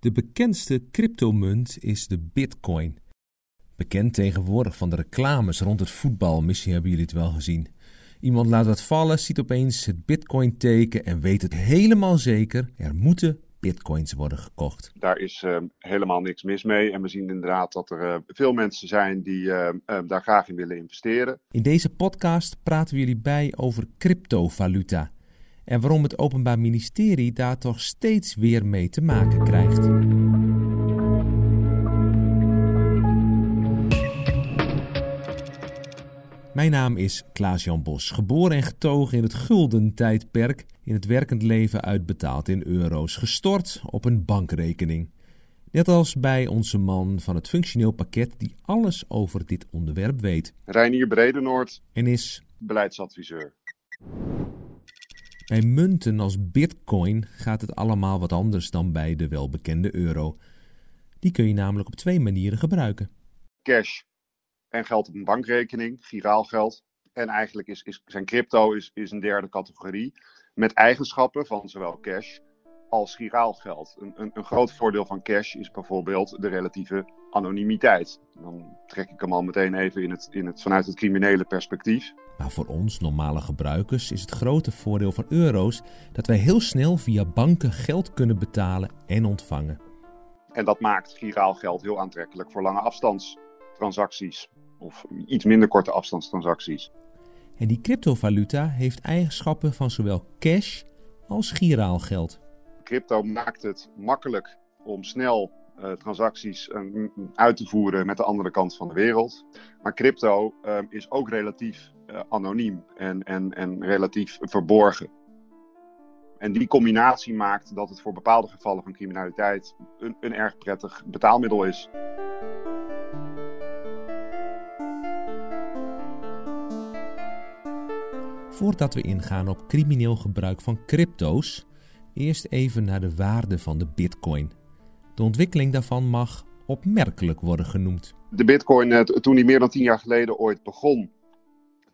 De bekendste cryptomunt is de Bitcoin. Bekend tegenwoordig van de reclames rond het voetbal, misschien hebben jullie het wel gezien. Iemand laat wat vallen, ziet opeens het Bitcoin-teken en weet het helemaal zeker: er moeten Bitcoins worden gekocht. Daar is uh, helemaal niks mis mee. En we zien inderdaad dat er uh, veel mensen zijn die uh, daar graag in willen investeren. In deze podcast praten we jullie bij over cryptovaluta en waarom het Openbaar Ministerie daar toch steeds weer mee te maken krijgt. Mijn naam is Klaas-Jan Bos, geboren en getogen in het gulden tijdperk, in het werkend leven uitbetaald in euro's, gestort op een bankrekening. Net als bij onze man van het functioneel pakket die alles over dit onderwerp weet. Reinier Bredenoord en is beleidsadviseur. Bij munten als bitcoin gaat het allemaal wat anders dan bij de welbekende euro. Die kun je namelijk op twee manieren gebruiken. Cash en geld op een bankrekening, giraal geld. En eigenlijk is, zijn crypto is, is een derde categorie met eigenschappen van zowel cash als giraal geld. Een, een, een groot voordeel van cash is bijvoorbeeld de relatieve anonimiteit. Dan trek ik hem al meteen even in het, in het, vanuit het criminele perspectief. Maar voor ons normale gebruikers is het grote voordeel van euro's dat wij heel snel via banken geld kunnen betalen en ontvangen. En dat maakt giraal geld heel aantrekkelijk voor lange afstandstransacties of iets minder korte afstandstransacties. En die cryptovaluta heeft eigenschappen van zowel cash als giraal geld. Crypto maakt het makkelijk om snel uh, transacties uh, uit te voeren met de andere kant van de wereld. Maar crypto uh, is ook relatief anoniem en, en, en relatief verborgen. En die combinatie maakt dat het voor bepaalde gevallen van criminaliteit een, een erg prettig betaalmiddel is. Voordat we ingaan op crimineel gebruik van crypto's, eerst even naar de waarde van de bitcoin. De ontwikkeling daarvan mag opmerkelijk worden genoemd. De bitcoin, eh, toen die meer dan tien jaar geleden ooit begon,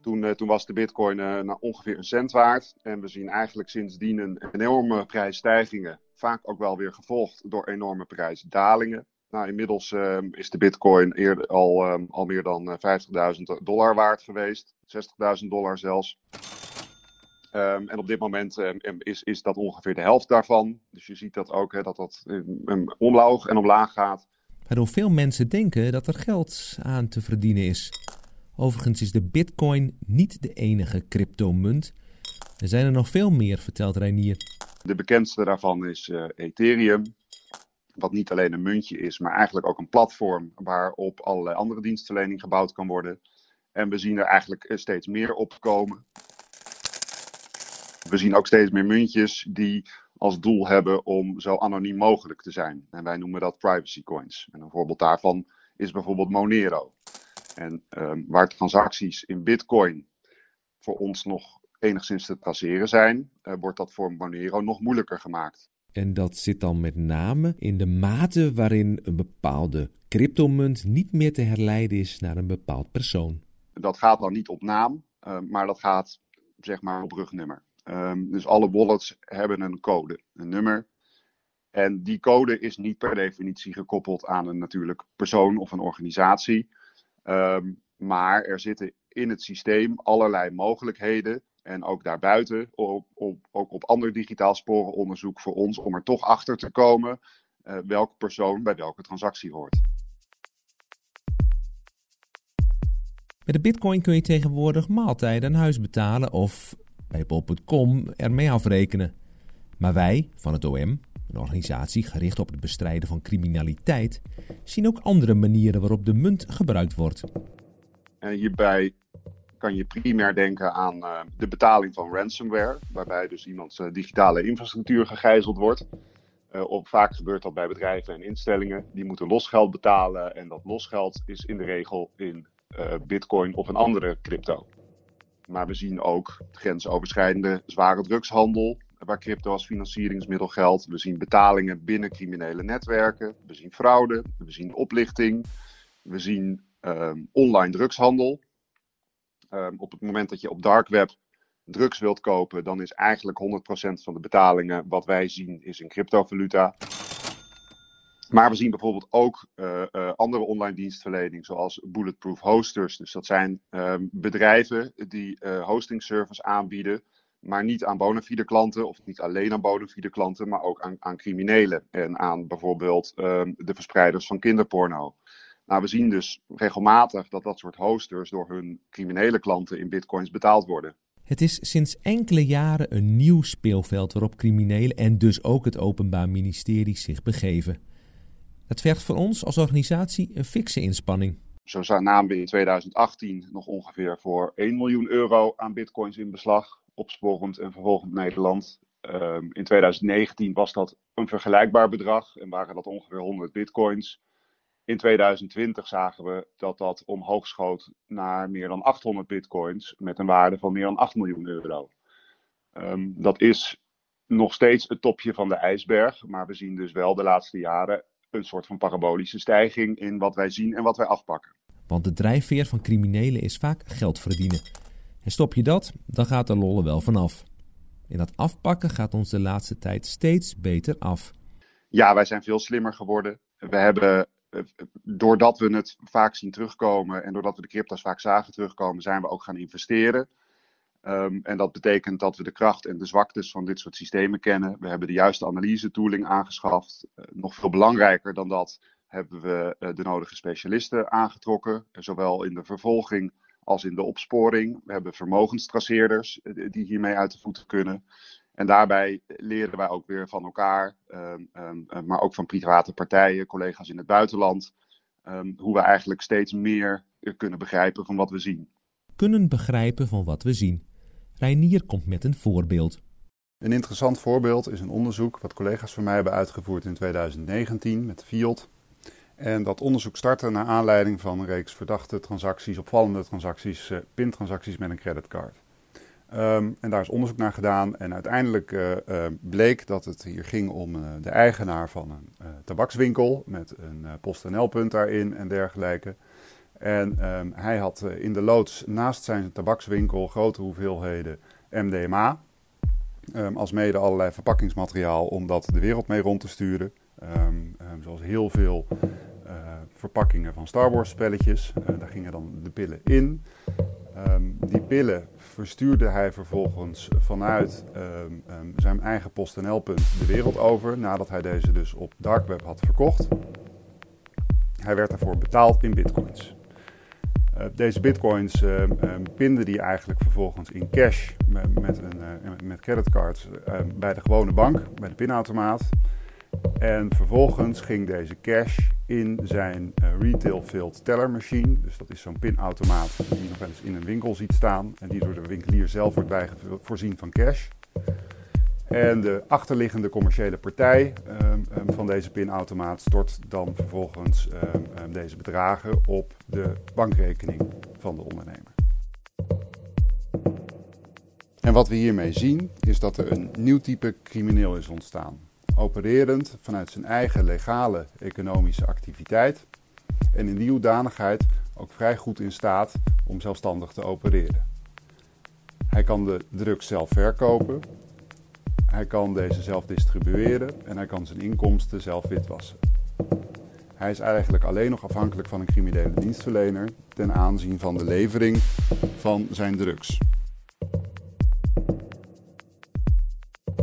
toen, uh, toen was de bitcoin uh, nou ongeveer een cent waard. En we zien eigenlijk sindsdien een enorme prijsstijgingen, vaak ook wel weer gevolgd door enorme prijsdalingen. Nou, inmiddels uh, is de bitcoin eerder al, al meer dan 50.000 dollar waard geweest. 60.000 dollar zelfs. Um, en op dit moment is, is dat ongeveer de helft daarvan. Dus je ziet dat ook, dat dat omlaag en omlaag gaat. Waardoor veel mensen denken dat er geld aan te verdienen is. Overigens is de bitcoin niet de enige cryptomunt. Er zijn er nog veel meer, vertelt Reinier. De bekendste daarvan is uh, Ethereum. Wat niet alleen een muntje is, maar eigenlijk ook een platform waarop allerlei andere dienstverlening gebouwd kan worden. En we zien er eigenlijk steeds meer op komen. We zien ook steeds meer muntjes die als doel hebben om zo anoniem mogelijk te zijn. En wij noemen dat privacy coins. En een voorbeeld daarvan is bijvoorbeeld Monero. En um, waar transacties in Bitcoin voor ons nog enigszins te traceren zijn, uh, wordt dat voor Monero nog moeilijker gemaakt. En dat zit dan met name in de mate waarin een bepaalde cryptomunt niet meer te herleiden is naar een bepaald persoon. Dat gaat dan niet op naam, uh, maar dat gaat zeg maar op rugnummer. Um, dus alle wallets hebben een code, een nummer. En die code is niet per definitie gekoppeld aan een natuurlijk persoon of een organisatie. Um, maar er zitten in het systeem allerlei mogelijkheden. En ook daarbuiten, op, op, ook op ander digitaal sporenonderzoek voor ons, om er toch achter te komen uh, welke persoon bij welke transactie hoort. Met de bitcoin kun je tegenwoordig maaltijden aan huis betalen of bij bol.com ermee afrekenen. Maar wij van het OM, organisatie gericht op het bestrijden van criminaliteit, zien ook andere manieren waarop de munt gebruikt wordt. Hierbij kan je primair denken aan uh, de betaling van ransomware, waarbij dus iemands uh, digitale infrastructuur gegijzeld wordt. Uh, op, vaak gebeurt dat bij bedrijven en instellingen. Die moeten losgeld betalen en dat losgeld is in de regel in bitcoin of een andere crypto. Maar we zien ook grensoverschrijdende zware drugshandel, waar crypto als financieringsmiddel geldt. We zien betalingen binnen criminele netwerken. We zien fraude. We zien oplichting. We zien um, online drugshandel. Um, op het moment dat je op dark web drugs wilt kopen, dan is eigenlijk 100% van de betalingen wat wij zien is in cryptovaluta. Maar we zien bijvoorbeeld ook uh, uh, andere online dienstverlening, zoals Bulletproof Hosters. Dus dat zijn uh, bedrijven die hosting service aanbieden, maar niet aan bona fide klanten, of niet alleen aan bona fide klanten, maar ook aan, aan criminelen en aan bijvoorbeeld ehm, de verspreiders van kinderporno. Nou, we zien dus regelmatig dat dat soort hosters door hun criminele klanten in bitcoins betaald worden. Het is sinds enkele jaren een nieuw speelveld waarop criminelen en dus ook het Openbaar Ministerie zich begeven. Het vergt voor ons als organisatie een fikse inspanning. Zo namen we in 2018 nog ongeveer voor 1 miljoen euro aan bitcoins in beslag, opsporend en vervolgend Nederland. Um, in 2019 was dat een vergelijkbaar bedrag en waren dat ongeveer 100 bitcoins. In 2020 zagen we dat dat omhoog schoot naar meer dan 800 bitcoins met een waarde van meer dan 8 miljoen euro. Um, dat is nog steeds het topje van de ijsberg, maar we zien dus wel de laatste jaren een soort van parabolische stijging in wat wij zien en wat wij afpakken. Want de drijfveer van criminelen is vaak geld verdienen. En stop je dat, dan gaat de lolle wel vanaf. En dat afpakken gaat ons de laatste tijd steeds beter af. Ja, wij zijn veel slimmer geworden. We hebben, eh, doordat we het vaak zien terugkomen en doordat we de crypto's vaak zagen terugkomen, zijn we ook gaan investeren. Um, en dat betekent dat we de kracht en de zwaktes van dit soort systemen kennen. We hebben de juiste analyse-tooling aangeschaft. Uh, nog veel belangrijker dan dat hebben we uh, de nodige specialisten aangetrokken, zowel in de vervolging als in de opsporing. We hebben vermogenstraceerders uh, die hiermee uit de voeten kunnen. En daarbij leren wij ook weer van elkaar, um, um, maar ook van private partijen, collega's in het buitenland, hoe we eigenlijk steeds meer kunnen begrijpen van wat we zien. Kunnen begrijpen van wat we zien. Reinier komt met een voorbeeld. Een interessant voorbeeld is een onderzoek wat collega's van mij hebben uitgevoerd in 2019 met Fiat. En dat onderzoek startte naar aanleiding van een reeks verdachte transacties, opvallende transacties, uh, pintransacties met een creditcard. Um, en daar is onderzoek naar gedaan en uiteindelijk uh, uh, bleek dat het hier ging om de eigenaar van een tabakswinkel met een PostNL-punt daarin en dergelijke. En um, hij had in de loods naast zijn tabakswinkel grote hoeveelheden MDMA. Um, als mede allerlei verpakkingsmateriaal om dat de wereld mee rond te sturen. Zoals heel veel verpakkingen van Star Wars spelletjes. Uh, daar gingen dan de pillen in. die pillen verstuurde hij vervolgens vanuit zijn eigen PostNL-punt de wereld over. Nadat hij deze dus op dark web had verkocht. Hij werd daarvoor betaald in bitcoins. Uh, deze bitcoins pinde die eigenlijk vervolgens in cash met, met, een, met creditcards bij de gewone bank, bij de pinautomaat. En vervolgens ging deze cash in zijn retail filled teller machine. Dus dat is zo'n pinautomaat die je nog wel eens in een winkel ziet staan. En die door de winkelier zelf wordt voorzien van cash. En de achterliggende commerciële partij um, um, van deze pinautomaat stort dan vervolgens um, deze bedragen op de bankrekening van de ondernemer. En wat we hiermee zien is dat er een nieuw type crimineel is ontstaan. Opererend vanuit zijn eigen legale economische activiteit en in die hoedanigheid ook vrij goed in staat om zelfstandig te opereren. Hij kan de drugs zelf verkopen hij kan deze zelf distribueren en hij kan zijn inkomsten zelf witwassen. Hij is eigenlijk alleen nog afhankelijk van een criminele dienstverlener ten aanzien van de levering van zijn drugs.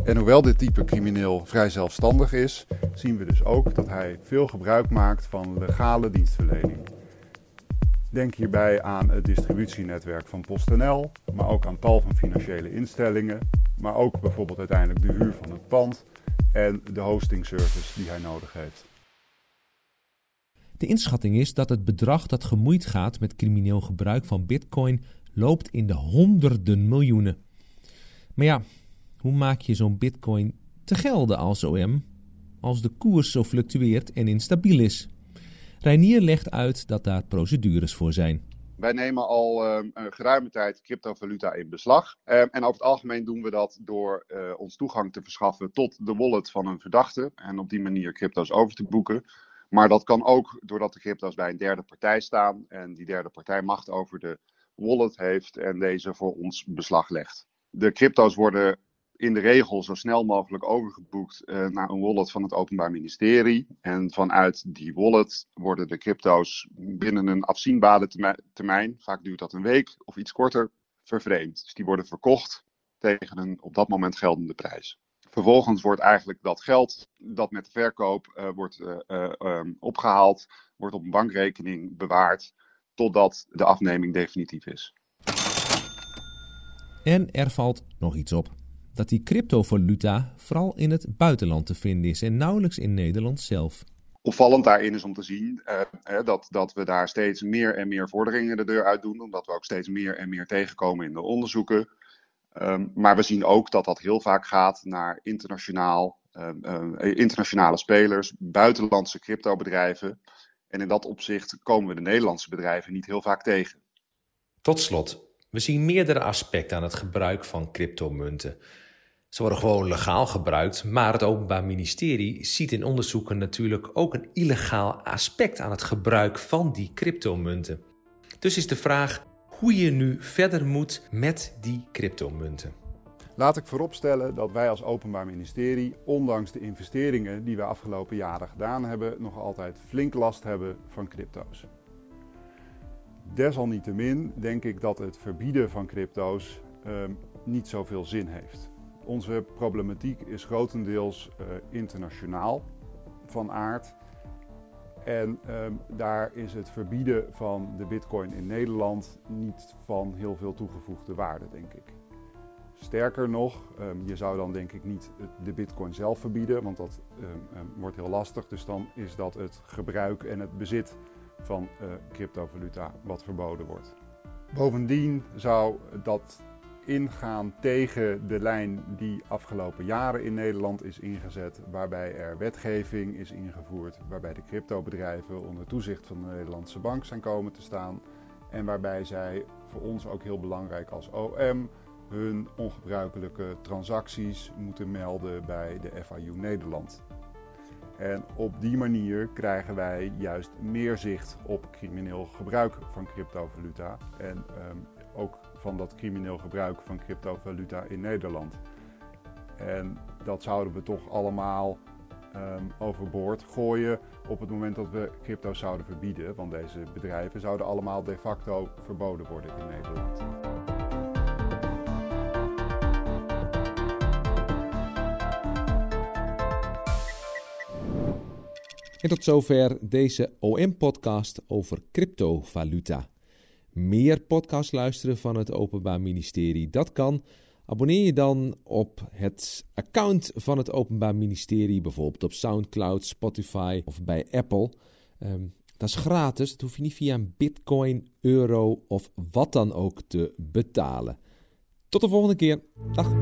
En hoewel dit type crimineel vrij zelfstandig is, zien we dus ook dat hij veel gebruik maakt van legale dienstverlening. Denk hierbij aan het distributienetwerk van PostNL, maar ook aan tal van financiële instellingen, maar ook bijvoorbeeld uiteindelijk de huur van het pand en de hosting service die hij nodig heeft. De inschatting is dat het bedrag dat gemoeid gaat met crimineel gebruik van Bitcoin loopt in de honderden miljoenen. Maar ja, hoe maak je zo'n Bitcoin te gelden als OM als de koers zo fluctueert en instabiel is? Reinier legt uit dat daar procedures voor zijn. Wij nemen al uh, een geruime tijd cryptovaluta in beslag. Uh, en over het algemeen doen we dat door uh, ons toegang te verschaffen tot de wallet van een verdachte. En op die manier crypto's over te boeken. Maar dat kan ook doordat de crypto's bij een derde partij staan. En die derde partij macht over de wallet heeft en deze voor ons beslag legt. De crypto's worden in de regel zo snel mogelijk overgeboekt uh, naar een wallet van het Openbaar Ministerie. En vanuit die wallet worden de crypto's binnen een afzienbare termijn, vaak duurt dat een week of iets korter, vervreemd. Dus die worden verkocht tegen een op dat moment geldende prijs. Vervolgens wordt eigenlijk dat geld dat met de verkoop uh, wordt uh, um, opgehaald, wordt op een bankrekening bewaard totdat de afneming definitief is. En er valt nog iets op. Dat die cryptovaluta vooral in het buitenland te vinden is en nauwelijks in Nederland zelf. Opvallend daarin is om te zien uh, dat, dat we daar steeds meer en meer vorderingen de deur uit doen, omdat we ook steeds meer en meer tegenkomen in de onderzoeken. Um, maar we zien ook dat dat heel vaak gaat naar internationaal, um, um, internationale spelers, buitenlandse cryptobedrijven. En in dat opzicht komen we de Nederlandse bedrijven niet heel vaak tegen. Tot slot, we zien meerdere aspecten aan het gebruik van cryptomunten. Ze worden gewoon legaal gebruikt, maar het Openbaar Ministerie ziet in onderzoeken natuurlijk ook een illegaal aspect aan het gebruik van die cryptomunten. Dus is de vraag hoe je nu verder moet met die cryptomunten. Laat ik vooropstellen dat wij als Openbaar Ministerie, ondanks de investeringen die we afgelopen jaren gedaan hebben, nog altijd flink last hebben van crypto's. Desalniettemin denk ik dat het verbieden van crypto's uh, niet zoveel zin heeft. Onze problematiek is grotendeels uh, internationaal van aard. En um, daar is het verbieden van de bitcoin in Nederland niet van heel veel toegevoegde waarde, denk ik. Sterker nog, um, je zou dan denk ik niet de bitcoin zelf verbieden, want dat um, wordt heel lastig. Dus dan is dat het gebruik en het bezit van uh, cryptovaluta wat verboden wordt. Bovendien zou dat ingaan tegen de lijn die afgelopen jaren in Nederland is ingezet, waarbij er wetgeving is ingevoerd, waarbij de cryptobedrijven onder toezicht van de Nederlandse bank zijn komen te staan en waarbij zij voor ons ook heel belangrijk als OM hun ongebruikelijke transacties moeten melden bij de FIU Nederland. En op die manier krijgen wij juist meer zicht op crimineel gebruik van cryptovaluta en um, ook van dat crimineel gebruik van cryptovaluta in Nederland. En dat zouden we toch allemaal um, overboord gooien op het moment dat we crypto zouden verbieden. Want deze bedrijven zouden allemaal de facto verboden worden in Nederland. En tot zover deze OM-podcast over cryptovaluta. Meer podcast luisteren van het Openbaar Ministerie, dat kan. Abonneer je dan op het account van het Openbaar Ministerie, bijvoorbeeld op SoundCloud, Spotify of bij Apple. Um, dat is gratis, dat hoef je niet via een bitcoin, euro of wat dan ook te betalen. Tot de volgende keer. Dag.